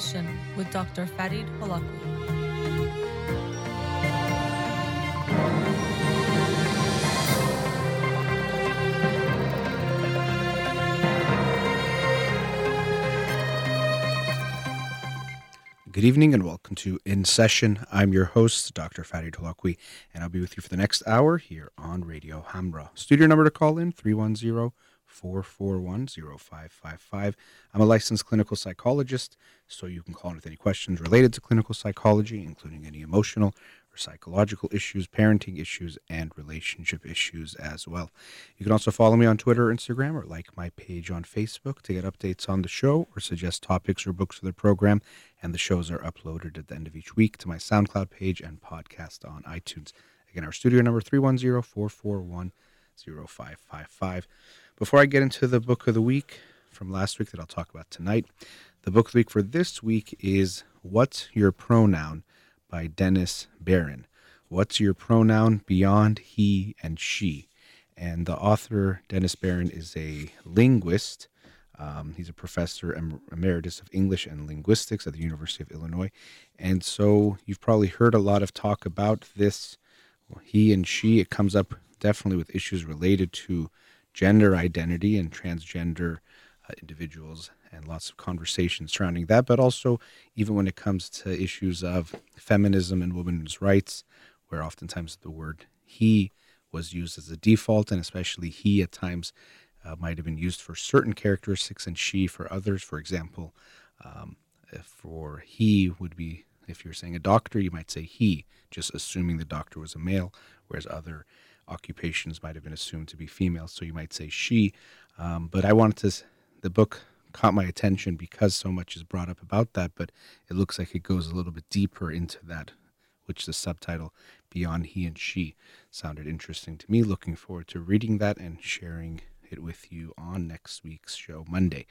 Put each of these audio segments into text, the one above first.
Session with Dr. Farid Holakwi. Good evening and welcome to In Session. I'm your host, Dr. Farid Holakwi, and I'll be with you for the next hour here on Radio Hamra. Studio number to call in 310 441 0555. I'm a licensed clinical psychologist, so you can call in with any questions related to clinical psychology, including any emotional or psychological issues, parenting issues, and relationship issues as well. You can also follow me on Twitter or Instagram or like my page on Facebook to get updates on the show or suggest topics or books for the program. And the shows are uploaded at the end of each week to my SoundCloud page and podcast on iTunes. Again, our studio number 310 441 0555. Before I get into the book of the week from last week that I'll talk about tonight, the book of the week for this week is What's Your Pronoun by Dennis Baron. What's your pronoun beyond he and she? And the author, Dennis Baron, is a linguist. Um, he's a professor emeritus of English and linguistics at the University of Illinois. And so you've probably heard a lot of talk about this he and she. It comes up definitely with issues related to gender identity and transgender uh, individuals and lots of conversations surrounding that, but also even when it comes to issues of feminism and women's rights, where oftentimes the word he was used as a default, and especially he at times uh, might have been used for certain characteristics and she for others. For example, um, for he would be, if you're saying a doctor, you might say he, just assuming the doctor was a male, whereas other occupations might have been assumed to be female, so you might say she. Um, but I wanted to, the book caught my attention because so much is brought up about that, but it looks like it goes a little bit deeper into that, which the subtitle Beyond He and She sounded interesting to me. Looking forward to reading that and sharing it with you on next week's show, Monday.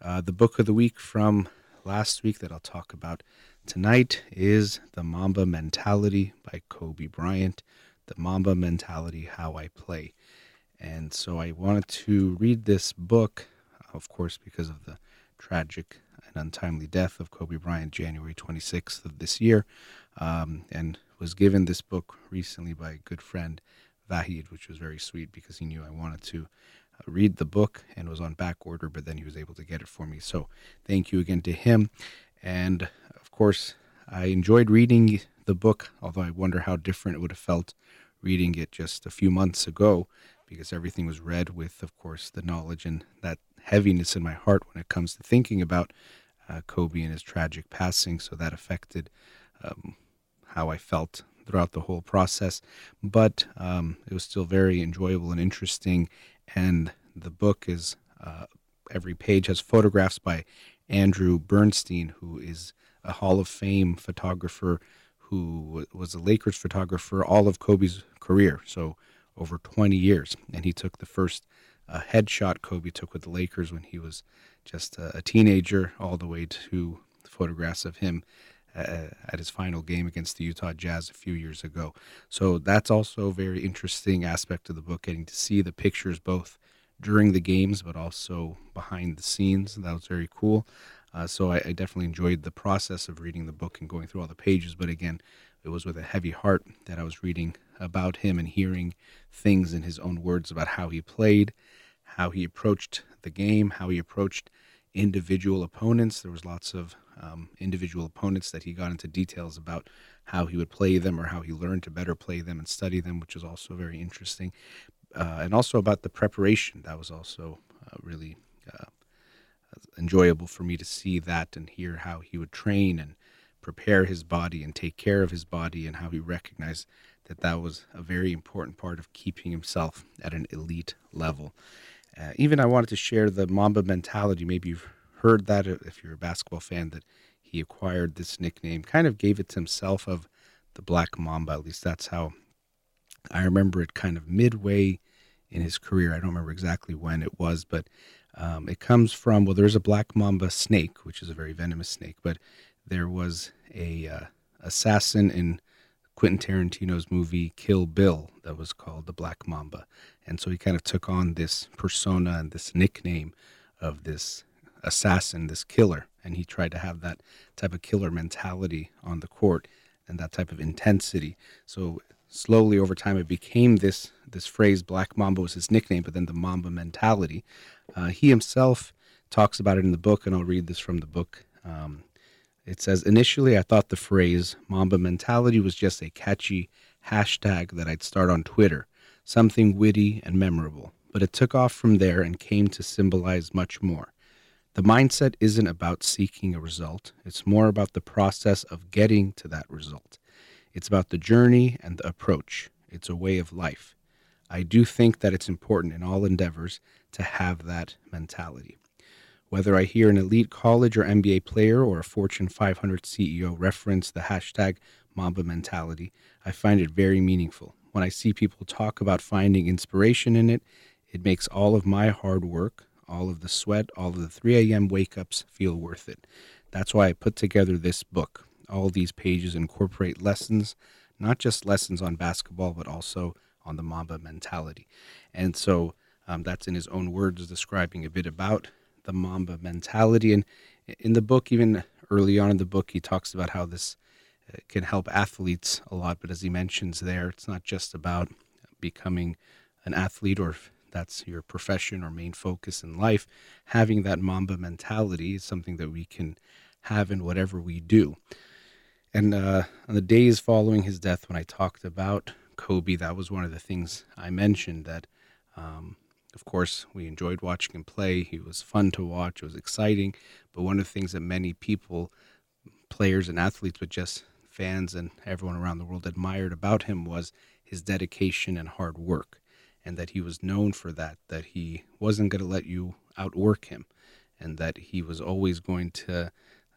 Uh, the book of the week from last week that I'll talk about tonight is The Mamba Mentality by Kobe Bryant. The Mamba Mentality How I Play. And so I wanted to read this book, of course, because of the tragic and untimely death of Kobe Bryant, January 26th of this year, um, and was given this book recently by a good friend, Vahid, which was very sweet because he knew I wanted to uh, read the book and was on back order, but then he was able to get it for me. So thank you again to him. And of course, I enjoyed reading the book, although I wonder how different it would have felt reading it just a few months ago because everything was read with, of course, the knowledge and that heaviness in my heart when it comes to thinking about uh, Kobe and his tragic passing. So that affected um, how I felt throughout the whole process. But um, it was still very enjoyable and interesting. And the book is, uh, every page has photographs by Andrew Bernstein, who is a Hall of Fame photographer who was a Lakers photographer all of Kobe's career, so over 20 years. And he took the first uh, headshot Kobe took with the Lakers when he was just a, a teenager, all the way to photographs of him uh, at his final game against the Utah Jazz a few years ago. So that's also a very interesting aspect of the book, getting to see the pictures both during the games but also behind the scenes. That was very cool. Uh, so I, I, definitely enjoyed the process of reading the book and going through all the pages. But again, it was with a heavy heart that I was reading about him and hearing things in his own words about how he played, how he approached the game, how he approached individual opponents. There was lots of um, individual opponents that he got into details about how he would play them or how he learned to better play them and study them, which was also very interesting. Uh, and also about the preparation. That was also uh, really uh, enjoyable for me to see that and hear how he would train and prepare his body and take care of his body and how he recognized that that was a very important part of keeping himself at an elite level. Uh, even I wanted to share the Mamba mentality. Maybe you've heard that if you're a basketball fan, that he acquired this nickname, kind of gave it to himself of the Black Mamba. At least that's how I remember it kind of midway in his career. I don't remember exactly when it was, but um, it comes from, well, there's a black mamba snake, which is a very venomous snake, but there was a uh, assassin in Quentin Tarantino's movie Kill Bill that was called the Black Mamba. And so he kind of took on this persona and this nickname of this assassin, this killer. and he tried to have that type of killer mentality on the court and that type of intensity. So slowly over time, it became this this phrase. Black Mamba was his nickname, but then the Mamba mentality. Uh, he himself talks about it in the book, and I'll read this from the book. Um, it says, Initially, I thought the phrase Mamba mentality was just a catchy hashtag that I'd start on Twitter, something witty and memorable. But it took off from there and came to symbolize much more. The mindset isn't about seeking a result, it's more about the process of getting to that result. It's about the journey and the approach. It's a way of life. I do think that it's important in all endeavors to have that mentality. Whether I hear an elite college or NBA player or a Fortune 500 CEO reference the hashtag Mamba mentality, I find it very meaningful. When I see people talk about finding inspiration in it, it makes all of my hard work, all of the sweat, all of the 3 a.m. wake ups feel worth it. That's why I put together this book. All these pages incorporate lessons, not just lessons on basketball, but also on the Mamba mentality. And so um, that's in his own words, describing a bit about the Mamba mentality. And in the book, even early on in the book, he talks about how this uh, can help athletes a lot. But as he mentions there, it's not just about becoming an athlete or that's your profession or main focus in life, having that Mamba mentality is something that we can have in whatever we do. And uh, on the days following his death, when I talked about Kobe, that was one of the things I mentioned that, um, of course, we enjoyed watching him play. He was fun to watch, it was exciting. But one of the things that many people, players and athletes, but just fans and everyone around the world admired about him was his dedication and hard work and that he was known for that, that he wasn't going to let you outwork him, and that he was always going to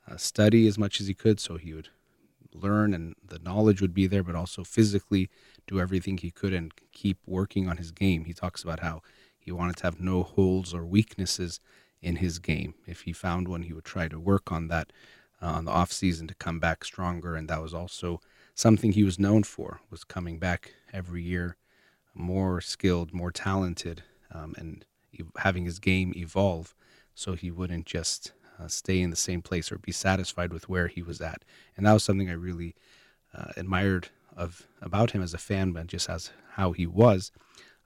uh, study as much as he could so he would learn and the knowledge would be there, but also physically do everything he could and keep working on his game. He talks about how he wanted to have no holes or weaknesses in his game. If he found one, he would try to work on that uh, on the off season to come back stronger, and that was also something he was known for was coming back every year more skilled, more talented, um, and having his game evolve so he wouldn't just uh, stay in the same place or be satisfied with where he was at. And that was something I really uh, admired of about him as a fan, but just as how he was.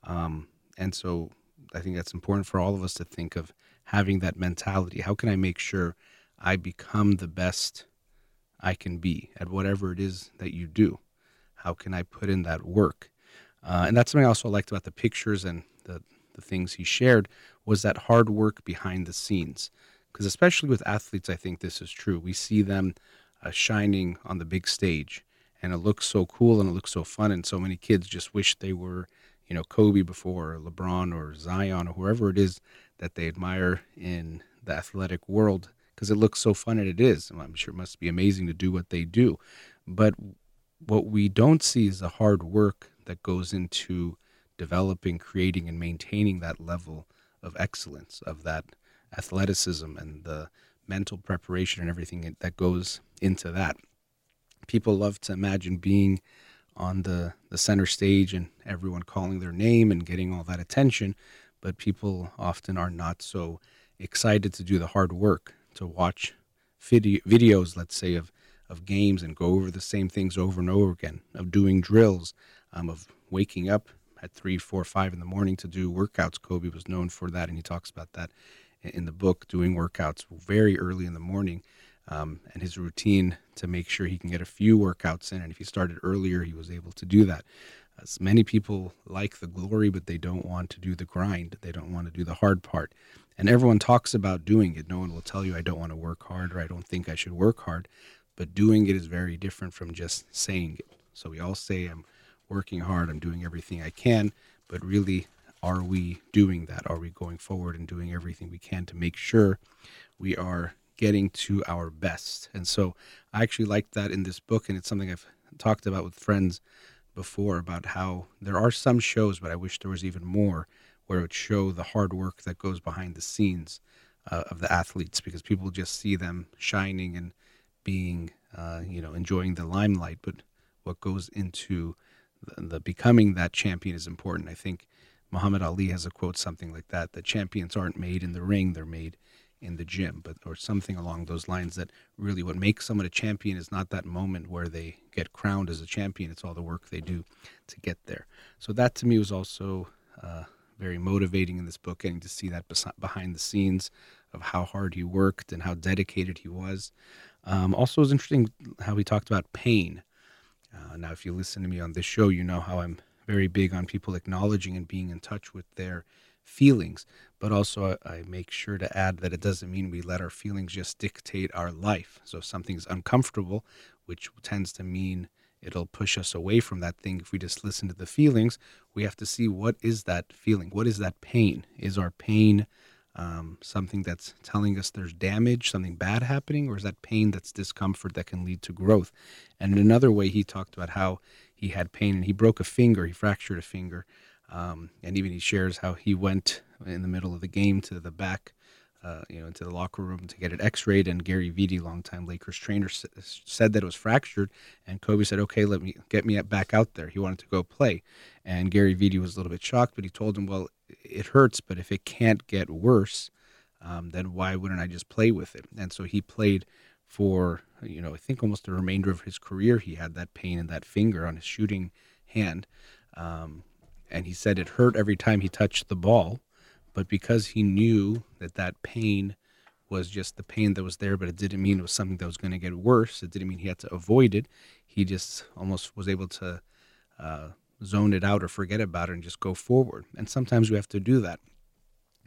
Um, and so I think that's important for all of us to think of having that mentality. How can I make sure I become the best I can be at whatever it is that you do? How can I put in that work? Uh, and that's something I also liked about the pictures and the, the things he shared was that hard work behind the scenes. Because especially with athletes, I think this is true. We see them uh, shining on the big stage, and it looks so cool and it looks so fun. And so many kids just wish they were, you know, Kobe before, or LeBron, or Zion, or whoever it is that they admire in the athletic world, because it looks so fun and it is. I'm sure it must be amazing to do what they do. But what we don't see is the hard work that goes into developing, creating, and maintaining that level of excellence, of that athleticism and the mental preparation and everything that goes into that. People love to imagine being on the, the center stage and everyone calling their name and getting all that attention, but people often are not so excited to do the hard work, to watch video, videos, let's say, of, of games and go over the same things over and over again, of doing drills, um, of waking up at three, four, five in the morning to do workouts. Kobe was known for that, and he talks about that in the book, doing workouts very early in the morning, um, and his routine to make sure he can get a few workouts in. And if he started earlier, he was able to do that. As many people like the glory, but they don't want to do the grind. They don't want to do the hard part. And everyone talks about doing it. No one will tell you, I don't want to work hard or I don't think I should work hard. But doing it is very different from just saying it. So we all say, I'm working hard, I'm doing everything I can, but really, are we doing that? Are we going forward and doing everything we can to make sure we are getting to our best? And so I actually like that in this book, and it's something I've talked about with friends before about how there are some shows, but I wish there was even more where it would show the hard work that goes behind the scenes uh, of the athletes because people just see them shining and being, uh, you know, enjoying the limelight, but what goes into the, the becoming that champion is important. I think Muhammad Ali has a quote something like that: "The champions aren't made in the ring; they're made in the gym, but or something along those lines. That really what makes someone a champion is not that moment where they get crowned as a champion. It's all the work they do to get there. So that to me was also uh, very motivating in this book, getting to see that behind the scenes of how hard he worked and how dedicated he was. Um, also, it was interesting how he talked about pain. Uh, now, if you listen to me on this show, you know how I'm very big on people acknowledging and being in touch with their feelings. But also, I, I make sure to add that it doesn't mean we let our feelings just dictate our life. So, if something's uncomfortable, which tends to mean it'll push us away from that thing if we just listen to the feelings we have to see what is that feeling what is that pain is our pain um, something that's telling us there's damage, something bad happening, or is that pain that's discomfort that can lead to growth? And in another way, he talked about how he had pain and he broke a finger, he fractured a finger. Um, and even he shares how he went in the middle of the game to the back, uh, you know, into the locker room to get it X-rayed. And Gary Vitti, longtime Lakers trainer, said that it was fractured. And Kobe said, "Okay, let me get me back out there." He wanted to go play, and Gary Vitti was a little bit shocked, but he told him, "Well, it hurts, but if it can't get worse, um, then why wouldn't I just play with it? And so he played for, you know, I think almost the remainder of his career. He had that pain in that finger on his shooting hand. Um, and he said it hurt every time he touched the ball. But because he knew that that pain was just the pain that was there, but it didn't mean it was something that was going to get worse. It didn't mean he had to avoid it. He just almost was able to uh, zone it out or forget about it and just go forward. And sometimes we have to do that.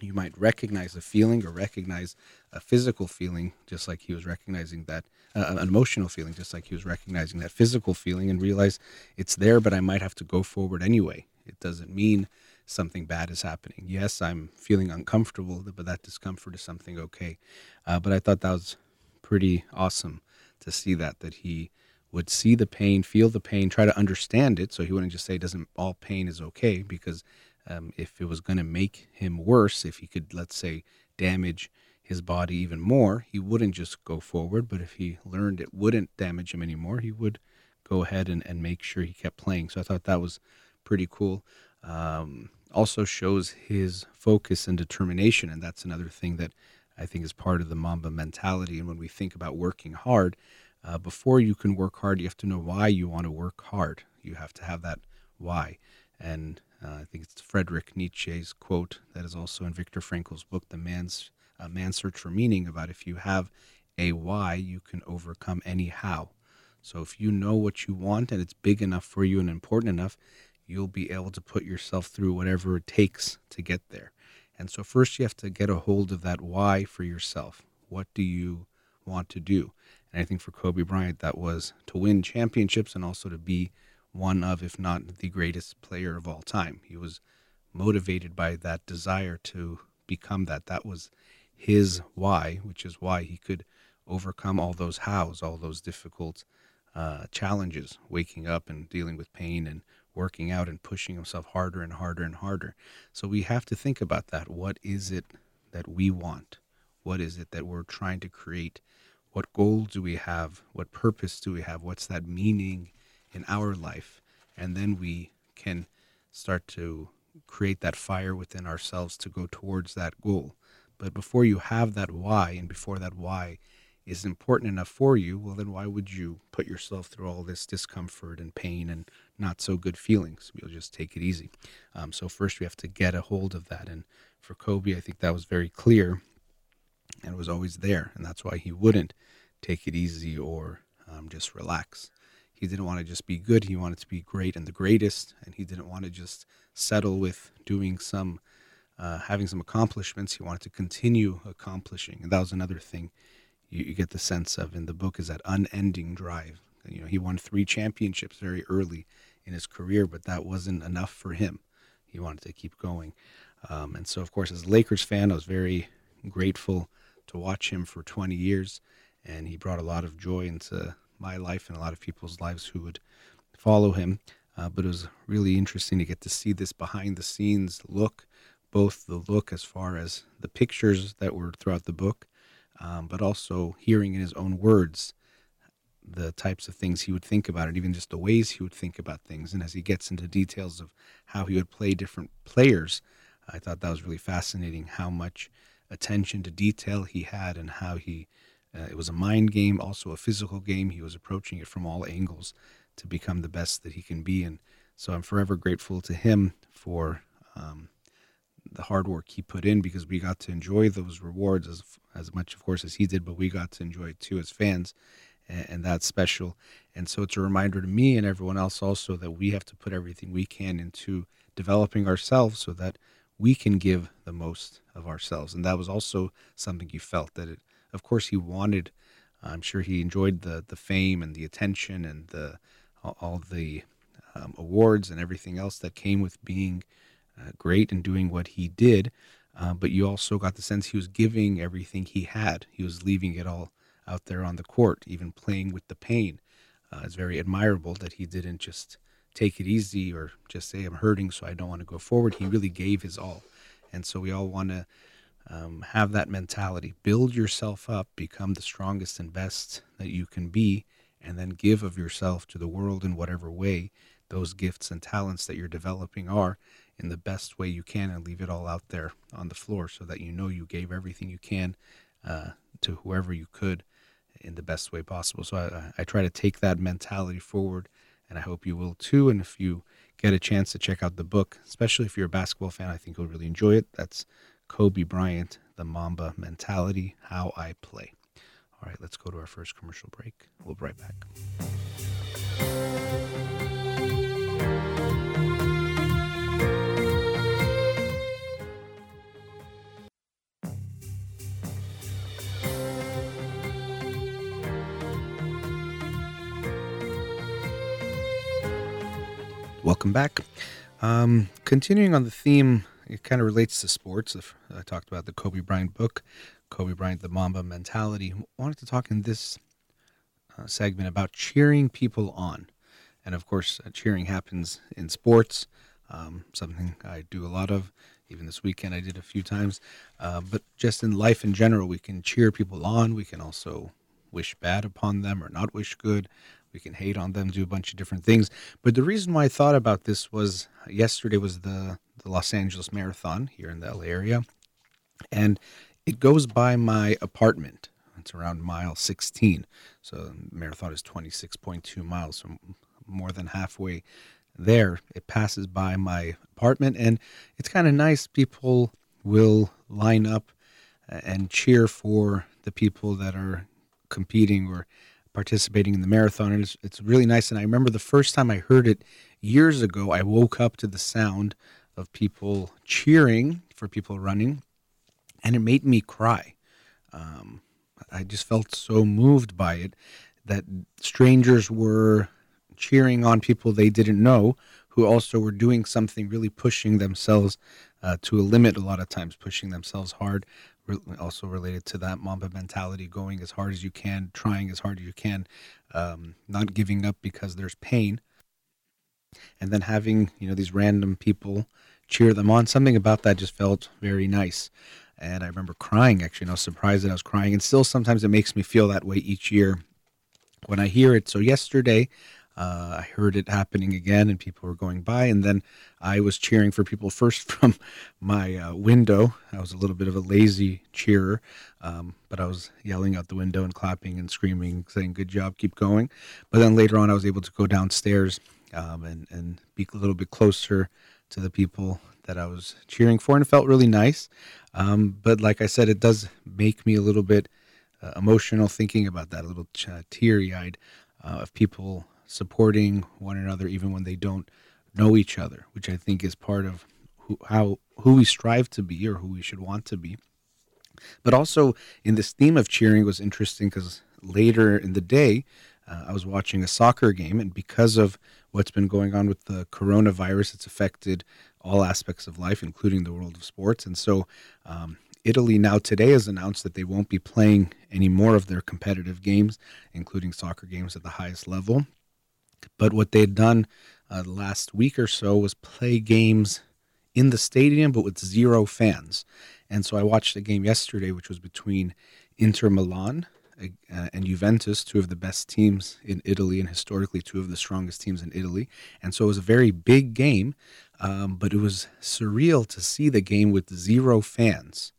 You might recognize a feeling or recognize a physical feeling, just like he was recognizing that, uh, an emotional feeling, just like he was recognizing that physical feeling, and realize it's there, but I might have to go forward anyway. It doesn't mean something bad is happening. Yes, I'm feeling uncomfortable, but that discomfort is something okay. Uh, but I thought that was pretty awesome to see that, that he would see the pain, feel the pain, try to understand it. So he wouldn't just say, "Doesn't all pain is okay?" Because um, if it was going to make him worse, if he could, let's say, damage his body even more, he wouldn't just go forward. But if he learned it wouldn't damage him anymore, he would go ahead and, and make sure he kept playing. So I thought that was pretty cool. Um, also shows his focus and determination, and that's another thing that I think is part of the Mamba mentality. And when we think about working hard, uh, before you can work hard, you have to know why you want to work hard. You have to have that why. And uh, I think it's Friedrich Nietzsche's quote that is also in Viktor Frankl's book, The Man's uh, Man's Search for Meaning, about if you have a why, you can overcome any how. So if you know what you want and it's big enough for you and important enough, you'll be able to put yourself through whatever it takes to get there. And so first you have to get a hold of that why for yourself. What do you want to do? And I think for Kobe Bryant, that was to win championships and also to be one of, if not the greatest player of all time. He was motivated by that desire to become that. That was his why, which is why he could overcome all those hows, all those difficult uh, challenges, waking up and dealing with pain and working out and pushing himself harder and harder and harder. So we have to think about that. What is it that we want? What is it that we're trying to create? what goal do we have? What purpose do we have? What's that meaning in our life? And then we can start to create that fire within ourselves to go towards that goal. But before you have that why, and before that why is important enough for you, well, then why would you put yourself through all this discomfort and pain and not so good feelings? You'll just take it easy. Um, so, first, we have to get a hold of that. And for Kobe, I think that was very clear and was always there. And that's why he wouldn't take it easy or um, just relax. He didn't want to just be good. He wanted to be great and the greatest. And he didn't want to just settle with doing some, uh, having some accomplishments. He wanted to continue accomplishing. And that was another thing you, you get the sense of in the book is that unending drive. You know, he won three championships very early in his career, but that wasn't enough for him. He wanted to keep going. Um, and so, of course, as a Lakers fan, I was very grateful to watch him for 20 years, and he brought a lot of joy into my life and a lot of people's lives who would follow him. Uh, but it was really interesting to get to see this behind the scenes look, both the look as far as the pictures that were throughout the book, um, but also hearing in his own words the types of things he would think about it, even just the ways he would think about things. And as he gets into details of how he would play different players, I thought that was really fascinating how much attention to detail he had and how he uh, it was a mind game, also a physical game. He was approaching it from all angles to become the best that he can be. And so I'm forever grateful to him for um, the hard work he put in because we got to enjoy those rewards as as much, of course, as he did, but we got to enjoy it too as fans, and, and that's special. And so it's a reminder to me and everyone else also that we have to put everything we can into developing ourselves so that we can give the most of ourselves. And that was also something you felt that it, of course, he wanted. I'm sure he enjoyed the the fame and the attention and the all the um, awards and everything else that came with being uh, great and doing what he did. Uh, but you also got the sense he was giving everything he had. He was leaving it all out there on the court, even playing with the pain. Uh, it's very admirable that he didn't just take it easy or just say, I'm hurting, so I don't want to go forward. He really gave his all. And so we all want to um, have that mentality. Build yourself up, become the strongest and best that you can be, and then give of yourself to the world in whatever way those gifts and talents that you're developing are in the best way you can and leave it all out there on the floor so that you know you gave everything you can uh, to whoever you could in the best way possible. So I, I try to take that mentality forward, and I hope you will too. And if you get a chance to check out the book, especially if you're a basketball fan, I think you'll really enjoy it. That's Kobe Bryant, The Mamba Mentality How I Play. All right, let's go to our first commercial break. We'll be right back. Welcome back. Um, continuing on the theme, it kind of relates to sports. I talked about the Kobe Bryant book, Kobe Bryant, the Mamba mentality. I wanted to talk in this uh, segment about cheering people on. And of course, uh, cheering happens in sports, um, something I do a lot of. Even this weekend, I did a few times. Uh, but just in life in general, we can cheer people on. We can also wish bad upon them or not wish good. We can hate on them, do a bunch of different things. But the reason why I thought about this was yesterday was the, the Los Angeles Marathon here in the LA area. And it goes by my apartment. It's around mile 16. So marathon is 26.2 miles, so more than halfway there. It passes by my apartment, and it's kind of nice. People will line up and cheer for the people that are competing or participating in the marathon. And it's, it's really nice. And I remember the first time I heard it years ago, I woke up to the sound of people cheering for people running, and it made me cry. Um, I just felt so moved by it that strangers were cheering on people they didn't know who also were doing something really pushing themselves uh, to a limit a lot of times pushing themselves hard also related to that Mamba mentality, going as hard as you can, trying as hard as you can, um, not giving up because there's pain, and then having you know these random people cheer them on. Something about that just felt very nice, and I remember crying. Actually, and I was surprised that I was crying, and still sometimes it makes me feel that way each year when I hear it. So yesterday, uh, I heard it happening again, and people were going by. And then I was cheering for people first from my uh, window. I was a little bit of a lazy cheerer, um, but I was yelling out the window and clapping and screaming, saying, Good job, keep going. But then later on, I was able to go downstairs um, and, and be a little bit closer to the people that I was cheering for, and it felt really nice. Um, but like I said, it does make me a little bit uh, emotional thinking about that, a little uh, teary eyed uh, of people supporting one another even when they don't know each other, which I think is part of who, how who we strive to be or who we should want to be. But also in this theme of cheering was interesting because later in the day, uh, I was watching a soccer game, and because of what's been going on with the coronavirus, it's affected all aspects of life, including the world of sports. And so, um, Italy now today has announced that they won't be playing any more of their competitive games, including soccer games at the highest level. But what they had done uh, last week or so was play games in the stadium, but with zero fans. And so I watched the game yesterday, which was between Inter Milan uh, and Juventus, two of the best teams in Italy and historically two of the strongest teams in Italy. And so it was a very big game, um, but it was surreal to see the game with zero fans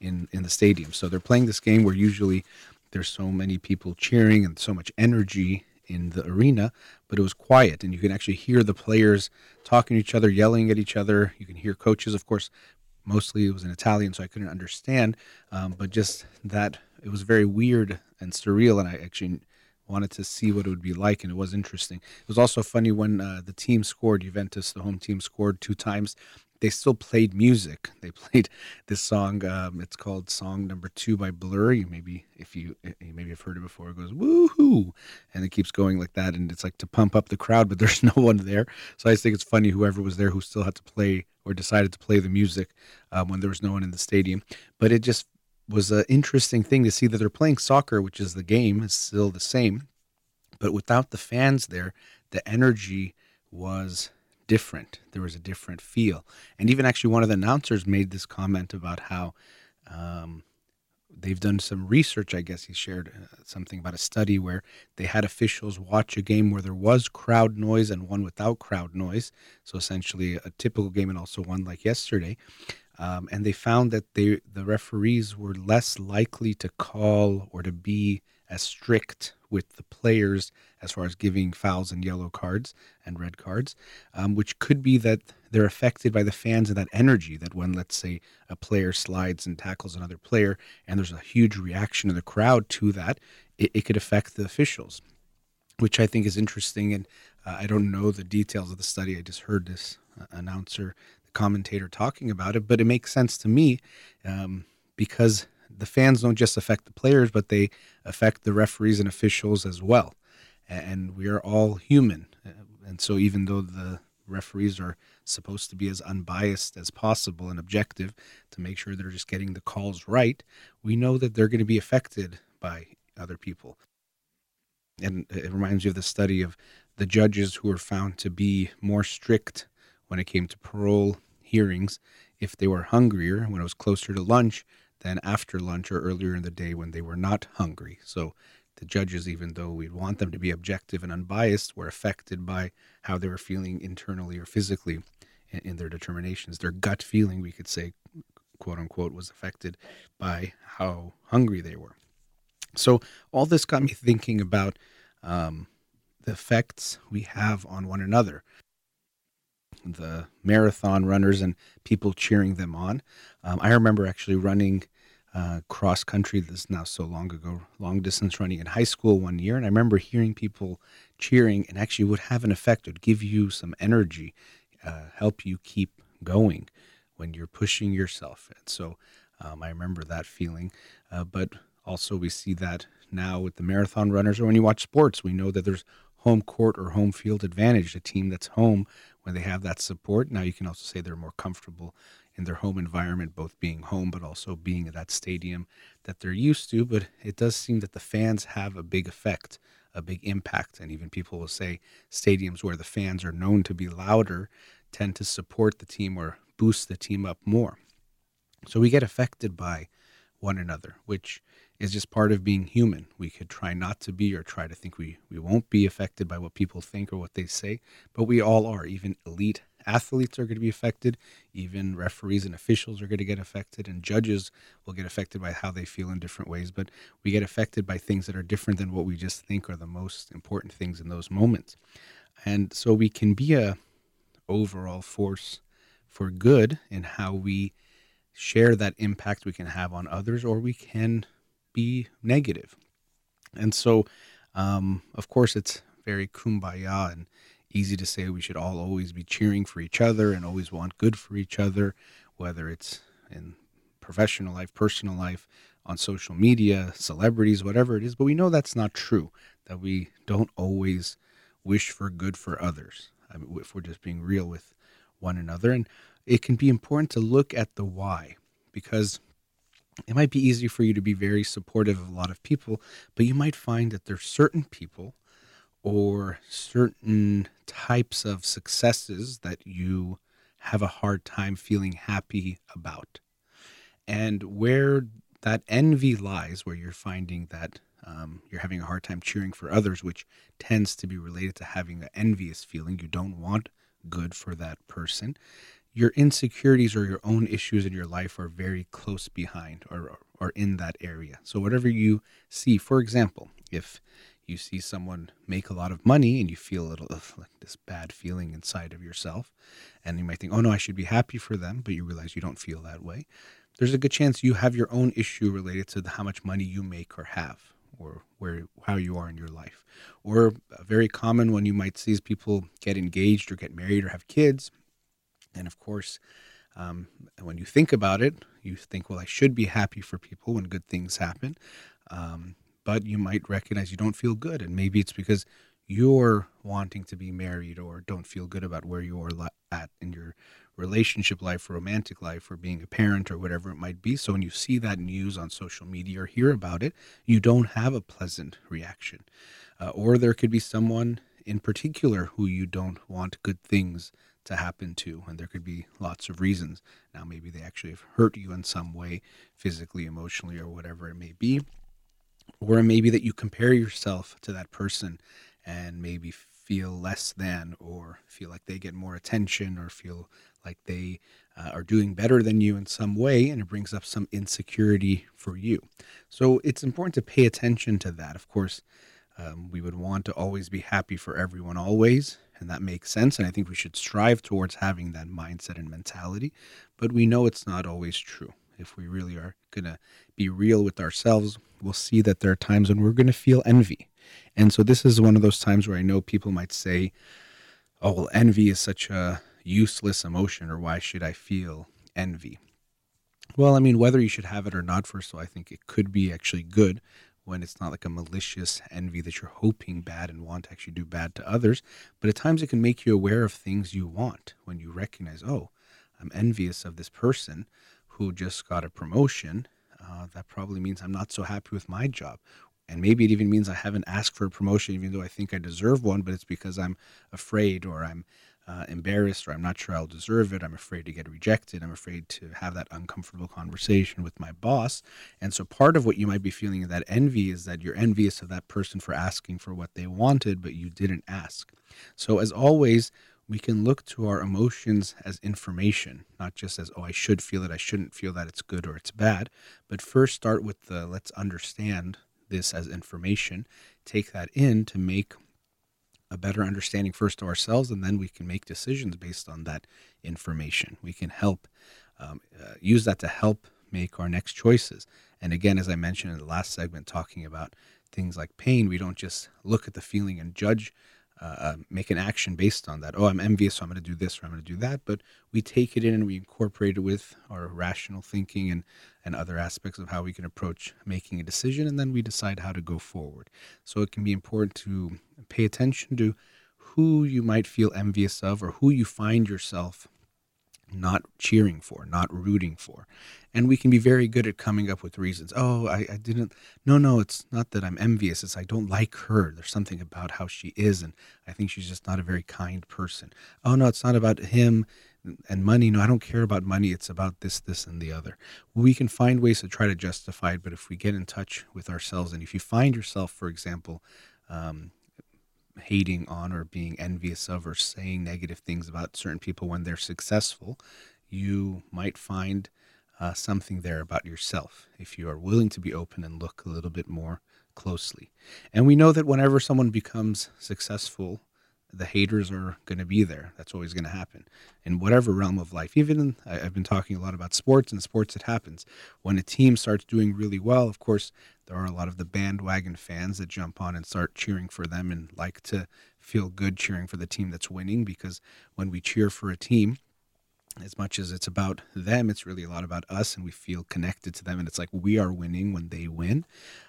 in in the stadium. So they're playing this game where usually there's so many people cheering and so much energy in the arena, but it was quiet and you can actually hear the players talking to each other, yelling at each other. You can hear coaches, of course. Mostly it was in Italian, so I couldn't understand. Um, but just that it was very weird and surreal, and I actually wanted to see what it would be like, and it was interesting. It was also funny when uh, the team scored, Juventus, the home team scored two times they still played music. They played this song. Um, it's called "Song Number Two by Blur. You maybe, if you, you maybe have heard it before. It goes woohoo, and it keeps going like that, and it's like to pump up the crowd, but there's no one there. So I just think it's funny whoever was there who still had to play or decided to play the music um, when there was no one in the stadium. But it just was an interesting thing to see that they're playing soccer, which is the game is still the same, but without the fans there, the energy was different. There was a different feel. And even actually, one of the announcers made this comment about how um, they've done some research. I guess he shared uh, something about a study where they had officials watch a game where there was crowd noise and one without crowd noise. So essentially, a typical game and also one like yesterday. Um, and they found that they the referees were less likely to call or to be as strict with the players as far as giving fouls and yellow cards and red cards, um, which could be that they're affected by the fans and that energy that when, let's say, a player slides and tackles another player and there's a huge reaction in the crowd to that, it, it could affect the officials, which I think is interesting. And uh, I don't know the details of the study. I just heard this uh, announcer, the commentator talking about it, but it makes sense to me um, because the fans don't just affect the players, but they affect the referees and officials as well. And we are all human. And so, even though the referees are supposed to be as unbiased as possible and objective to make sure they're just getting the calls right, we know that they're going to be affected by other people. And it reminds me of the study of the judges who were found to be more strict when it came to parole hearings if they were hungrier when it was closer to lunch than after lunch or earlier in the day when they were not hungry. So the judges, even though we'd want them to be objective and unbiased, were affected by how they were feeling internally or physically in, in their determinations. Their gut feeling, we could say, quote unquote, was affected by how hungry they were. So all this got me thinking about um, the effects we have on one another the marathon runners and people cheering them on. Um, I remember actually running uh, cross country. This is now so long ago, long distance running in high school one year, and I remember hearing people cheering, and actually would have an effect. It would give you some energy, uh, help you keep going when you're pushing yourself. And so um, I remember that feeling. Uh, but also we see that now with the marathon runners, or when you watch sports, we know that there's home court or home field advantage. The team that's home when they have that support. Now you can also say they're more comfortable in their home environment, both being home but also being at that stadium that they're used to. But it does seem that the fans have a big effect, a big impact. And even people will say stadiums where the fans are known to be louder tend to support the team or boost the team up more. So we get affected by one another, which is just part of being human. We could try not to be or try to think we, we won't be affected by what people think or what they say, but we all are. Even elite athletes are going to be affected, even referees and officials are going to get affected, and judges will get affected by how they feel in different ways. But we get affected by things that are different than what we just think are the most important things in those moments. And so we can be a overall force for good in how we share that impact we can have on others, or we can be negative. And so, um, of course, it's very kumbaya and easy to say we should all always be cheering for each other and always want good for each other, whether it's in professional life, personal life, on social media, celebrities, whatever it is. But we know that's not true, that we don't always wish for good for others. I mean, if we're just being real with one another. And it can be important to look at the why because it might be easy for you to be very supportive of a lot of people, but you might find that there's certain people or certain types of successes that you have a hard time feeling happy about. And where that envy lies, where you're finding that um, you're having a hard time cheering for others, which tends to be related to having an envious feeling. You don't want good for that person, your insecurities or your own issues in your life are very close behind or or in that area. So whatever you see, for example, if you see someone make a lot of money and you feel a little like this bad feeling inside of yourself and you might think oh no i should be happy for them but you realize you don't feel that way there's a good chance you have your own issue related to how much money you make or have or where how you are in your life or a very common one you might see is people get engaged or get married or have kids and of course um, when you think about it you think well i should be happy for people when good things happen um, but you might recognize you don't feel good. And maybe it's because you're wanting to be married or don't feel good about where you are at in your relationship life, romantic life, or being a parent or whatever it might be. So when you see that news on social media or hear about it, you don't have a pleasant reaction. Uh, or there could be someone in particular who you don't want good things to happen to, and there could be lots of reasons. Now, maybe they actually have hurt you in some way, physically, emotionally, or whatever it may be. Or maybe that you compare yourself to that person and maybe feel less than or feel like they get more attention or feel like they uh, are doing better than you in some way and it brings up some insecurity for you. So it's important to pay attention to that. Of course um, we would want to always be happy for everyone always and that makes sense and i think we should strive towards having that mindset and mentality but we know it's not always true if we really are going to be real with ourselves, we'll see that there are times when we're going to feel envy. And so this is one of those times where I know people might say, oh, well, envy is such a useless emotion, or why should I feel envy? Well, I mean, whether you should have it or not, first of all, I think it could be actually good when it's not like a malicious envy that you're hoping bad and want to actually do bad to others. But at times it can make you aware of things you want when you recognize, oh, I'm envious of this person who just got a promotion, uh, that probably means I'm not so happy with my job. And maybe it even means I haven't asked for a promotion, even though I think I deserve one, but it's because I'm afraid or I'm uh, embarrassed or I'm not sure I'll deserve it. I'm afraid to get rejected. I'm afraid to have that uncomfortable conversation with my boss. And so part of what you might be feeling in that envy is that you're envious of that person for asking for what they wanted, but you didn't ask. So, as always, we can look to our emotions as information, not just as, oh, I should feel it, I shouldn't feel that it's good or it's bad. But first start with the let's understand this as information, take that in to make a better understanding first of ourselves, and then we can make decisions based on that information. We can help um, uh, use that to help make our next choices. And again, as I mentioned in the last segment, talking about things like pain, we don't just look at the feeling and judge uh, um, make an action based on that. Oh, I'm envious, so I'm going to do this or I'm going to do that. But we take it in and we incorporate it with our rational thinking and, and other aspects of how we can approach making a decision, and then we decide how to go forward. So it can be important to pay attention to who you might feel envious of or who you find yourself not cheering for, not rooting for. And we can be very good at coming up with reasons. Oh, I, I, didn't. No, no, it's not that I'm envious. It's I don't like her. There's something about how she is, and I think she's just not a very kind person. Oh, no, it's not about him and money. No, I don't care about money. It's about this, this, and the other. We can find ways to try to justify it, but if we get in touch with ourselves, and if you find yourself, for example, um, hating on or being envious of or saying negative things about certain people when they're successful, you might find uh, something there about yourself if you are willing to be open and look a little bit more closely. And we know that whenever someone becomes successful, the haters are going to be there. That's always going to happen in whatever realm of life. Even in, I've been talking a lot about sports and sports. It happens when a team starts doing really well. Of course, there are a lot of the bandwagon fans that jump on and start cheering for them and like to feel good cheering for the team that's winning because when we cheer for a team, as much as it's about them, it's really a lot about us, and we feel connected to them. And it's like we are winning when they win.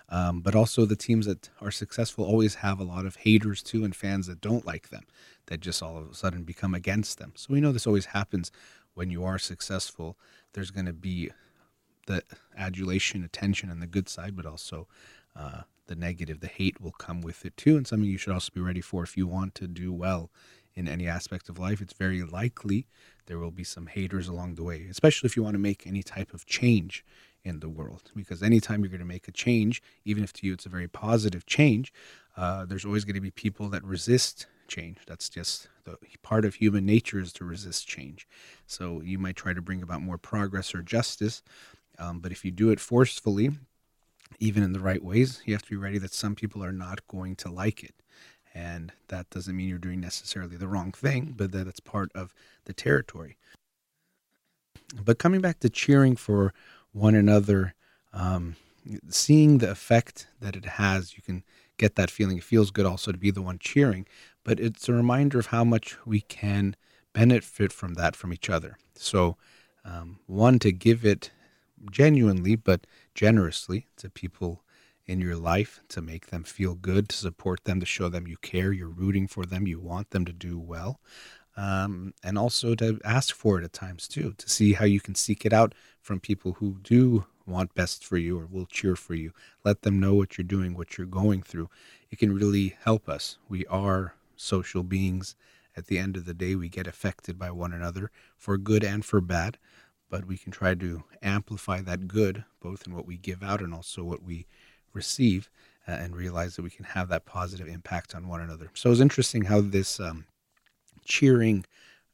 Um, but also, the teams that are successful always have a lot of haters too, and fans that don't like them, that just all of a sudden become against them. So we know this always happens when you are successful. There's going to be the adulation, attention, and the good side, but also uh, the negative, the hate will come with it too, and something you should also be ready for if you want to do well in any aspect of life. It's very likely there will be some haters along the way, especially if you want to make any type of change in the world. Because anytime you're going to make a change, even if to you it's a very positive change, uh, there's always going to be people that resist change. That's just the part of human nature is to resist change. So you might try to bring about more progress or justice, um, but if you do it forcefully, even in the right ways, you have to be ready that some people are not going to like it. And that doesn't mean you're doing necessarily the wrong thing, but that it's part of the territory. But coming back to cheering for one another, um, seeing the effect that it has, you can get that feeling. It feels good also to be the one cheering, but it's a reminder of how much we can benefit from that from each other. So, um, one, to give it genuinely but generously to people in your life to make them feel good, to support them, to show them you care, you're rooting for them, you want them to do well. Um, and also to ask for it at times too, to see how you can seek it out from people who do want best for you or will cheer for you. Let them know what you're doing, what you're going through. It can really help us. We are social beings. At the end of the day, we get affected by one another for good and for bad, but we can try to amplify that good, both in what we give out and also what we receive, uh, and realize that we can have that positive impact on one another. So it's interesting how this um, cheering,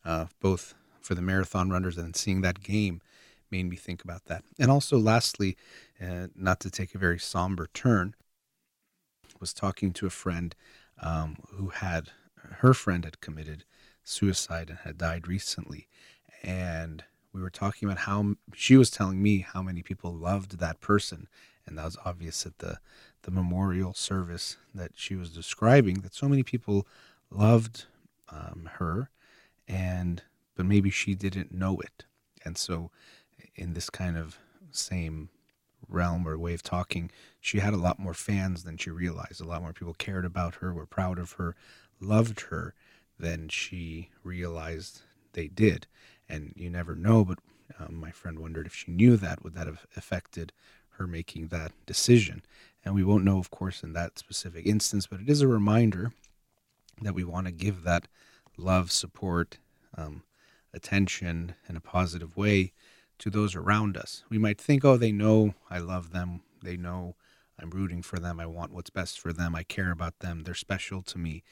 uh, both for the marathon runners and seeing that game, made me think about that. And also, lastly, uh, not to take a very somber turn, was talking to a friend um, who had her friend had committed suicide and had died recently, and we were talking about how she was telling me how many people loved that person, and that was obvious at the the memorial service that she was describing. That so many people loved um, her, and but maybe she didn't know it, and so in this kind of same realm or way of talking, she had a lot more fans than she realized. A lot more people cared about her, were proud of her, loved her than she realized they did. And you never know, but um, my friend wondered if she knew that, would that have affected her making that decision? And we won't know, of course, in that specific instance, but it is a reminder that we want to give that love, support, um, attention in a positive way to those around us. We might think, oh, they know I love them. They know I'm rooting for them. I want what's best for them. I care about them. They're special to me.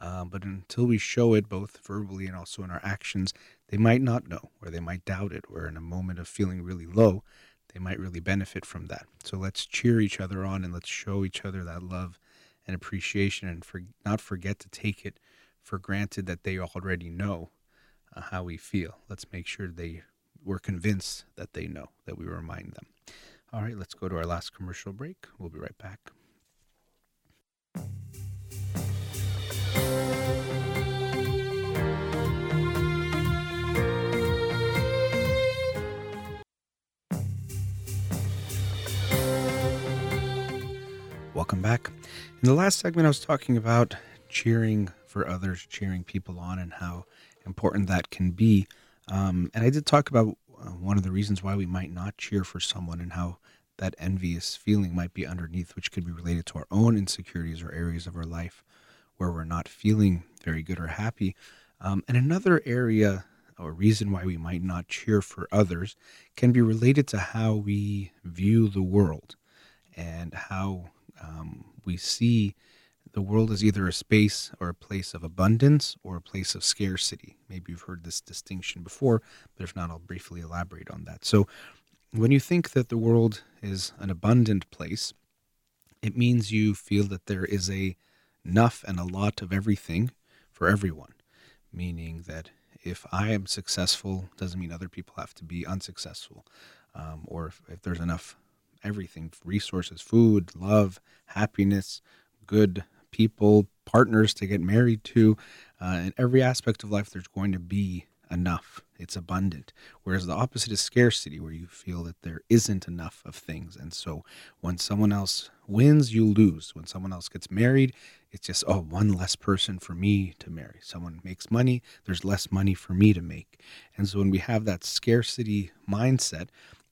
Uh, but until we show it both verbally and also in our actions, they might not know or they might doubt it. Or in a moment of feeling really low, they might really benefit from that. So let's cheer each other on and let's show each other that love and appreciation and for, not forget to take it for granted that they already know uh, how we feel. Let's make sure they we're convinced that they know, that we remind them. All right, let's go to our last commercial break. We'll be right back. Welcome back. In the last segment, I was talking about cheering for others, cheering people on, and how important that can be. Um, and I did talk about uh, one of the reasons why we might not cheer for someone and how that envious feeling might be underneath, which could be related to our own insecurities or areas of our life where we're not feeling very good or happy. Um, and another area or reason why we might not cheer for others can be related to how we view the world and how um, we see the world is either a space or a place of abundance or a place of scarcity. Maybe you've heard this distinction before, but if not, I'll briefly elaborate on that. So, when you think that the world is an abundant place, it means you feel that there is a enough and a lot of everything for everyone. Meaning that if I am successful, doesn't mean other people have to be unsuccessful. Um, or if, if there's enough everything resources, food, love, happiness, good people, partners to get married to. Uh, in every aspect of life, there's going to be enough. It's abundant. Whereas the opposite is scarcity, where you feel that there isn't enough of things. And so when someone else wins, you lose. When someone else gets married, it's just, oh, one less person for me to marry. Someone makes money, there's less money for me to make. And so when we have that scarcity mindset,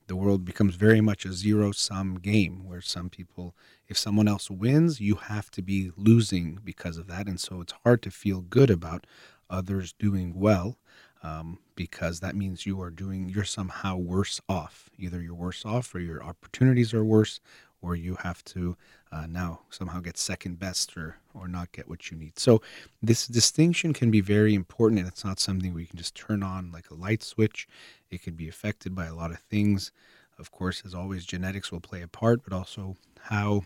the world becomes very much a zero sum game where some people, if someone else wins, you have to be losing because of that. And so it's hard to feel good about others doing well um, because that means you are doing, you're somehow worse off. Either you're worse off or your opportunities are worse where you have to uh, now somehow get second best or or not get what you need. So this distinction can be very important, and it's not something we can just turn on like a light switch. It can be affected by a lot of things. Of course, as always, genetics will play a part, but also how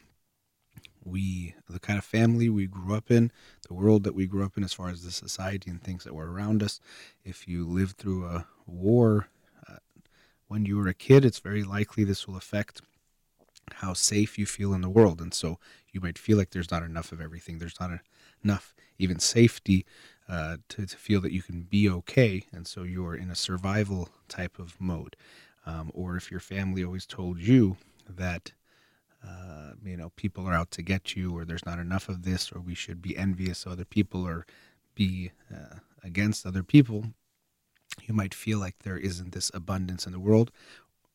we, the kind of family we grew up in, the world that we grew up in, as far as the society and things that were around us. If you lived through a war uh, when you were a kid, it's very likely this will affect how safe you feel in the world. And so you might feel like there's not enough of everything. There's not enough even safety uh, to, to feel that you can be okay. And so you're in a survival type of mode. Um, or if your family always told you that, uh, you know, people are out to get you, or there's not enough of this, or we should be envious of other people, or be uh, against other people, you might feel like there isn't this abundance in the world,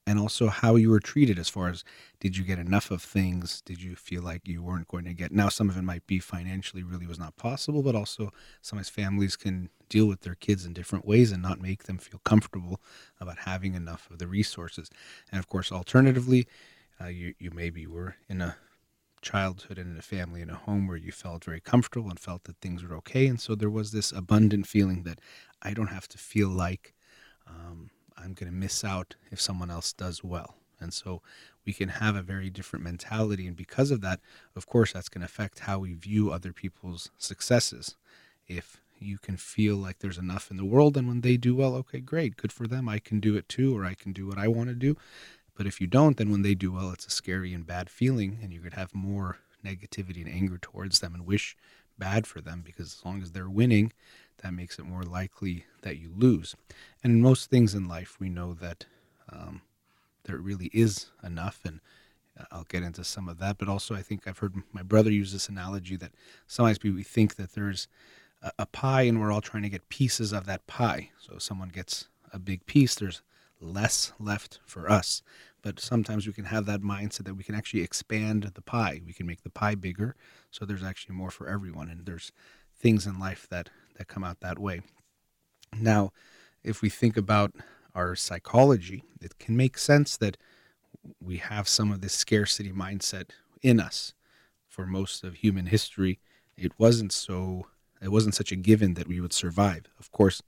and also how you were treated as far as did you get enough of things? Did you feel like you weren't going to get now some of it might be financially really was not possible but also sometimes families can deal with their kids in different ways and not make them feel comfortable about having enough of the resources. And of course alternatively uh, you, you maybe were in a childhood and in a family in a home where you felt very comfortable and felt that things were okay. And so there was this abundant feeling that i don't have to feel like um, I'm going to miss out if someone else does well. And so we can have a very different mentality. And because of that, of course, that's going to affect how we view other people's successes. If you can feel like there's enough in the world, and when they do well, okay, great, good for them. I can do it too, or I can do what I want to do. But if you don't, then when they do well, it's a scary and bad feeling, and going to have more negativity and anger towards them and wish bad for them because as long as they're winning, that makes it more likely that you lose. And in most things in life, we know that um, there really is enough, and I'll get into some of that. But also, I think I've heard my brother use this analogy that sometimes we think that there's a, a pie, and we're all trying to get pieces of that pie. So if someone gets a big piece, there's less left for us. But sometimes we can have that mindset that we can actually expand the pie. We can make the pie bigger, so there's actually more for everyone. And there's things in life that that come out that way. Now, if we think about our psychology, it can make sense that we have some of this scarcity mindset in us. For most of human history, it wasn't so it wasn't such a given that we would survive. Of course,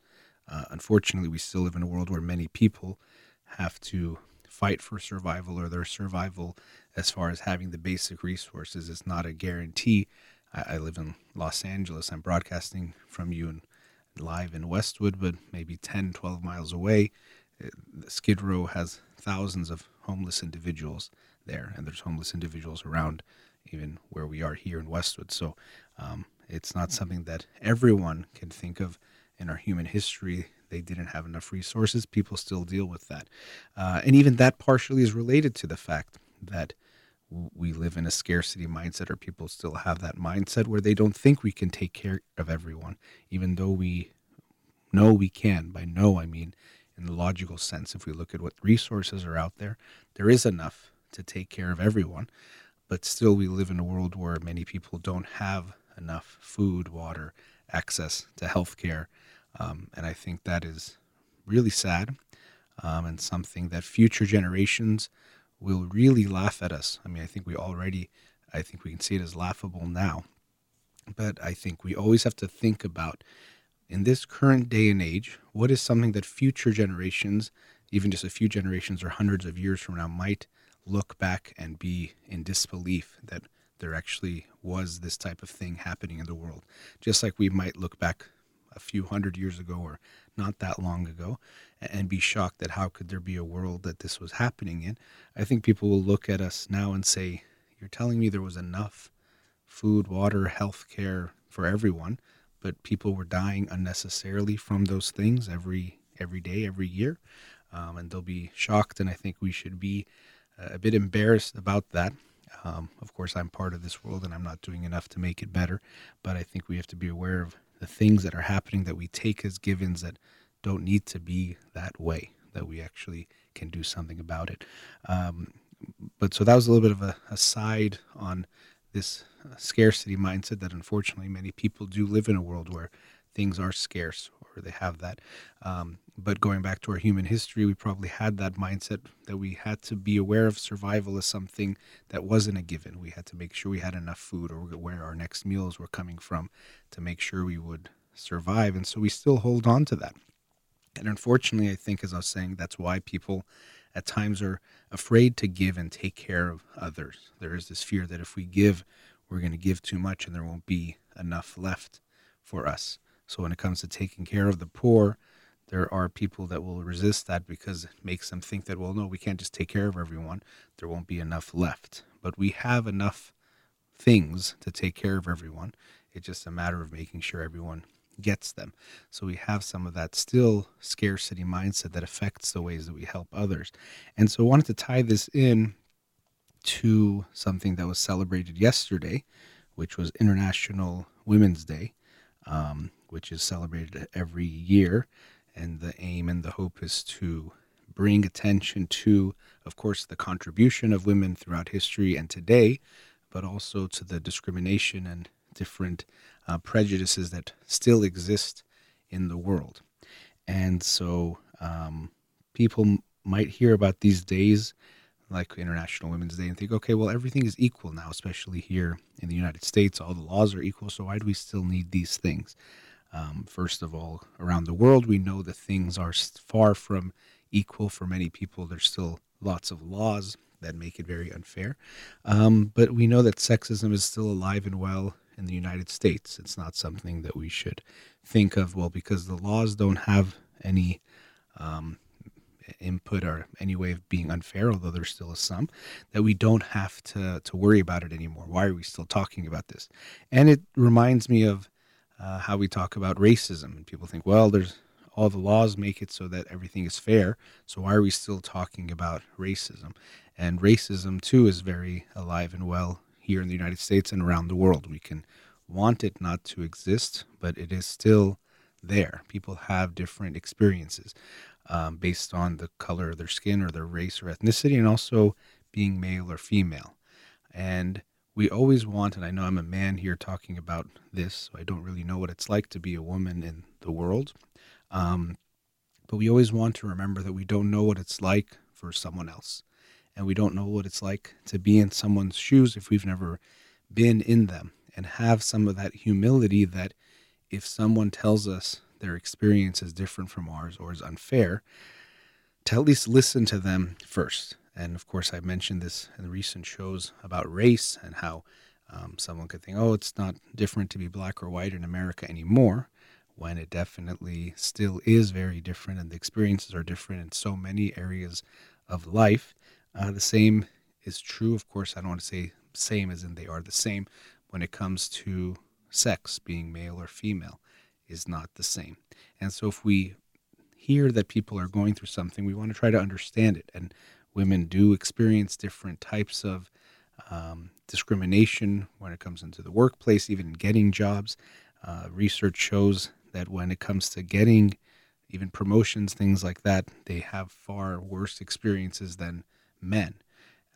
uh, unfortunately, we still live in a world where many people have to fight for survival or their survival as far as having the basic resources is not a guarantee I, I live in Los Angeles. I'm broadcasting from you and live in Westwood, but maybe 10, 12 miles away. Uh, Skid Row has thousands of homeless individuals there, and there's homeless individuals around even where we are here in Westwood. So um, it's not something that everyone can think of in our human history. They didn't have enough resources. People still deal with that. Uh, and even that partially is related to the fact that we live in a scarcity mindset or people still have that mindset where they don't think we can take care of everyone even though we know we can by know i mean in the logical sense if we look at what resources are out there there is enough to take care of everyone but still we live in a world where many people don't have enough food water access to health care um, and i think that is really sad um, and something that future generations will really laugh at us. I mean, I think we already, I think we can see it as laughable now. But I think we always have to think about in this current day and age, what is something that future generations, even just a few generations or hundreds of years from now, might look back and be in disbelief that there actually was this type of thing happening in the world. Just like we might look back a few hundred years ago or not that long ago and be shocked that how could there be a world that this was happening in. I think people will look at us now and say, You're telling me there was enough food, water, health care for everyone, but people were dying unnecessarily from those things every every day, every year. Um, and they'll be shocked, and I think we should be uh, a bit embarrassed about that. Um, of course, I'm part of this world and I'm not doing enough to make it better, but I think we have to be aware of the things that are happening that we take as givens that don't need to be that way, that we actually can do something about it. Um, but so that was a little bit of a, a side on this uh, scarcity mindset that unfortunately many people do live in a world where things are scarce they have that. Um, but going back to our human history, we probably had that mindset that we had to be aware of survival as something that wasn't a given. We had to make sure we had enough food or where our next meals were coming from to make sure we would survive. And so we still hold on to that. And unfortunately, I think, as I was saying, that's why people at times are afraid to give and take care of others. There is this fear that if we give, we're going to give too much and there won't be enough left for us. So when it comes to taking care of the poor, there are people that will resist that because it makes them think that, well, no, we can't just take care of everyone. There won't be enough left. But we have enough things to take care of everyone. It's just a matter of making sure everyone gets them. So we have some of that still scarcity mindset that affects the ways that we help others. And so I wanted to tie this in to something that was celebrated yesterday, which was International Women's Day, um, which is celebrated every year. And the aim and the hope is to bring attention to, of course, the contribution of women throughout history and today, but also to the discrimination and different uh, prejudices that still exist in the world. And so um, people might hear about these days like International Women's Day and think, okay, well, everything is equal now, especially here in the United States. All the laws are equal, so why do we still need these things? Um, first of all, around the world, we know that things are far from equal for many people. There's still lots of laws that make it very unfair. Um, but we know that sexism is still alive and well in the United States. It's not something that we should think of, well, because the laws don't have any um, input or any way of being unfair, although there still is some, that we don't have to, to worry about it anymore. Why are we still talking about this? And it reminds me of uh, how we talk about racism. And people think, well, there's all the laws make it so that everything is fair. So why are we still talking about racism? And racism, too, is very alive and well here in the United States and around the world. We can want it not to exist, but it is still there. People have different experiences um, based on the color of their skin or their race or ethnicity, and also being male or female. And we always want, and I know I'm a man here talking about this, so I don't really know what it's like to be a woman in the world. Um, but we always want to remember that we don't know what it's like for someone else. And we don't know what it's like to be in someone's shoes if we've never been in them and have some of that humility that if someone tells us their experience is different from ours or is unfair, to at least listen to them first. And of course, I mentioned this in recent shows about race and how um, someone could think, oh, it's not different to be black or white in America anymore, when it definitely still is very different and the experiences are different in so many areas of life. Uh, the same is true, of course, I don't want to say same as in they are the same when it comes to sex, being male or female is not the same. And so if we hear that people are going through something, we want to try to understand it. And women do experience different types of um, discrimination when it comes into the workplace, even getting jobs. Uh, research shows that when it comes to getting even promotions, things like that, they have far worse experiences than men.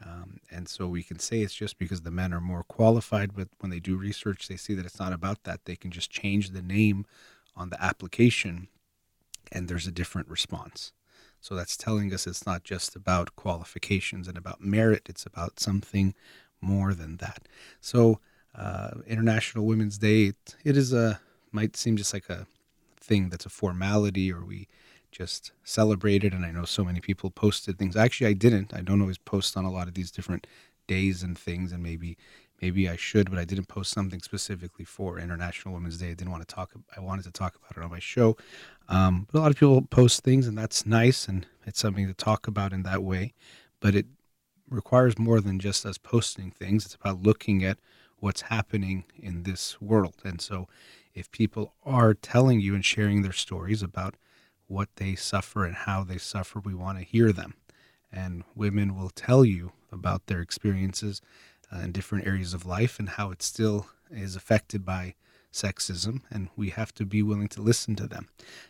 Um, and so we can say it's just because the men are more qualified, but when they do research, they see that it's not about that. They can just change the name on the application and there's a different response. So that's telling us it's not just about qualifications and about merit, it's about something more than that. So, uh, International Women's Day, it, it is a, might seem just like a thing that's a formality or we just celebrated. And I know so many people posted things. Actually, I didn't. I don't always post on a lot of these different days and things, and maybe maybe I should, but I didn't post something specifically for International Women's Day. I didn't want to talk. I wanted to talk about it on my show. Um, but a lot of people post things, and that's nice, and it's something to talk about in that way. But it requires more than just us posting things. It's about looking at what's happening in this world. And so, if people are telling you and sharing their stories about what they suffer and how they suffer. We want to hear them. And women will tell you about their experiences uh, in different areas of life and how it still is affected by sexism. And we have to be willing to listen to them.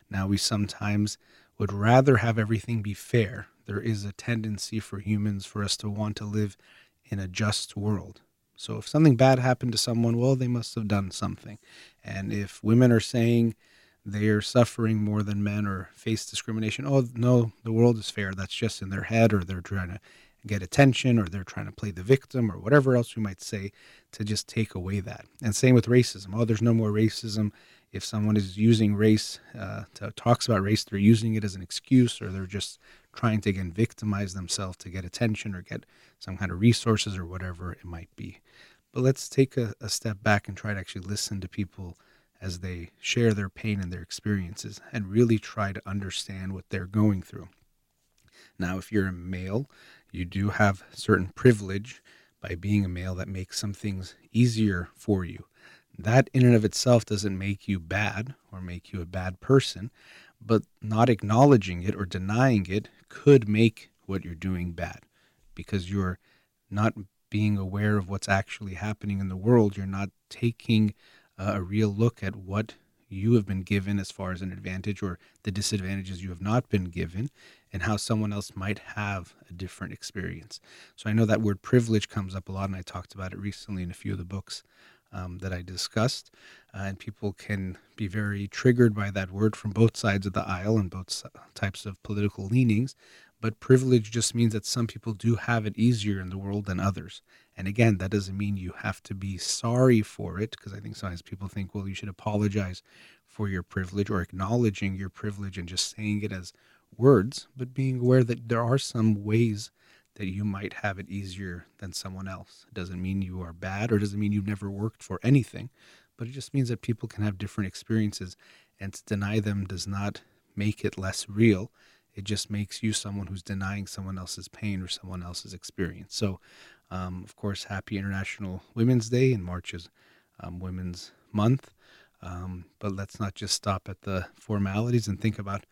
Now, we sometimes would rather have everything be fair. There is a tendency for humans for us to want to live in a just world. So if something bad happened to someone, well, they must have done something. And if women are saying, they are suffering more than men or face discrimination. Oh, no, the world is fair. That's just in their head, or they're trying to get attention, or they're trying to play the victim, or whatever else we might say to just take away that. And same with racism. Oh, there's no more racism. If someone is using race uh, to talks about race, they're using it as an excuse, or they're just trying to again victimize themselves to get attention or get some kind of resources or whatever it might be. But let's take a, a step back and try to actually listen to people as they share their pain and their experiences and really try to understand what they're going through. Now, if you're a male, you do have certain privilege by being a male that makes some things easier for you. That, in and of itself, doesn't make you bad or make you a bad person, but not acknowledging it or denying it could make what you're doing bad because you're not being aware of what's actually happening in the world. You're not taking a real look at what you have been given as far as an advantage or the disadvantages you have not been given and how someone else might have a different experience. So I know that word privilege comes up a lot, and I talked about it recently in a few of the books um, that I discussed. Uh, and people can be very triggered by that word from both sides of the aisle and both types of political leanings. But privilege just means that some people do have it easier in the world than others. And again, that doesn't mean you have to be sorry for it, because I think sometimes people think, well, you should apologize for your privilege or acknowledging your privilege and just saying it as words, but being aware that there are some ways that you might have it easier than someone else. It doesn't mean you are bad or doesn't mean you've never worked for anything, but it just means that people can have different experiences and to deny them does not make it less real. It just makes you someone who's denying someone else's pain or someone else's experience. So, um, of course, happy International Women's Day and March is um, Women's Month. Um, but let's not just stop at the formalities and think about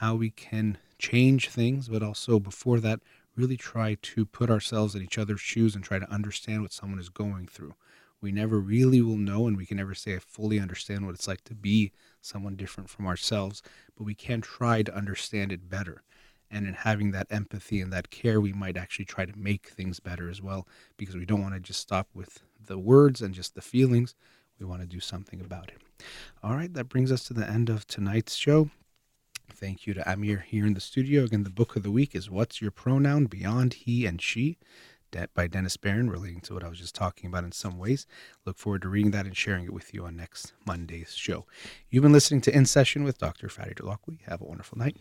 how we can change things, but also before that, really try to put ourselves in each other's shoes and try to understand what someone is going through. We never really will know, and we can never say I fully understand what it's like to be someone different from ourselves, but we can try to understand it better. And in having that empathy and that care, we might actually try to make things better as well, because we don't want to just stop with the words and just the feelings. We want to do something about it. All right, that brings us to the end of tonight's show. Thank you to Amir here in the studio. Again, the book of the week is What's Your Pronoun Beyond He and She by Dennis Baron, relating to what I was just talking about in some ways. Look forward to reading that and sharing it with you on next Monday's show. You've been listening to In Session with Dr. Fadi Holakwi. Have a wonderful night.